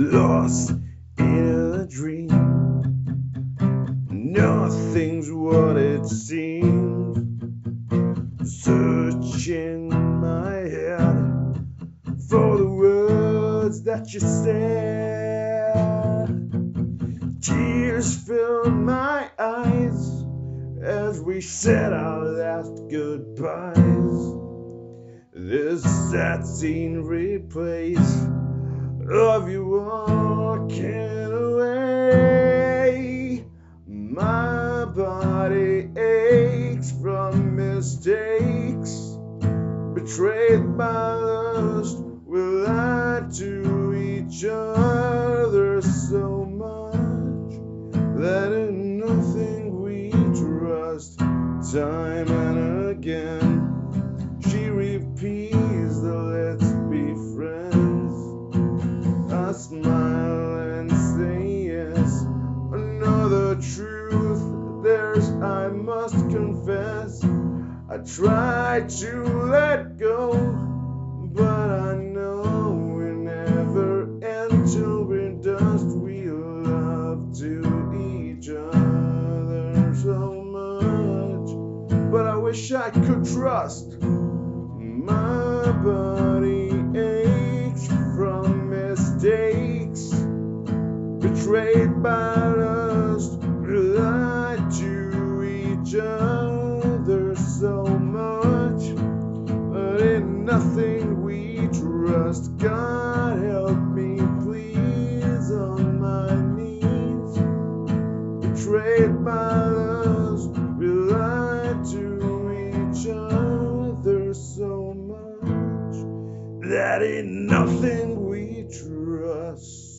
lost in a dream. Nothing's what it seems. Searching my head for the words that you said. Tears fill my eyes as we said our last goodbyes. This sad scene replays of you walking away. My body aches from mistakes, betrayed by lust. We lied to each other so much that in nothing we trust. Time and again, truth, there's I must confess. I try to let go, but I know we never end till we're dust. We love to each other so much, but I wish I could trust. My body aches from mistakes, betrayed lust. We lied to each other so much that in nothing we trust.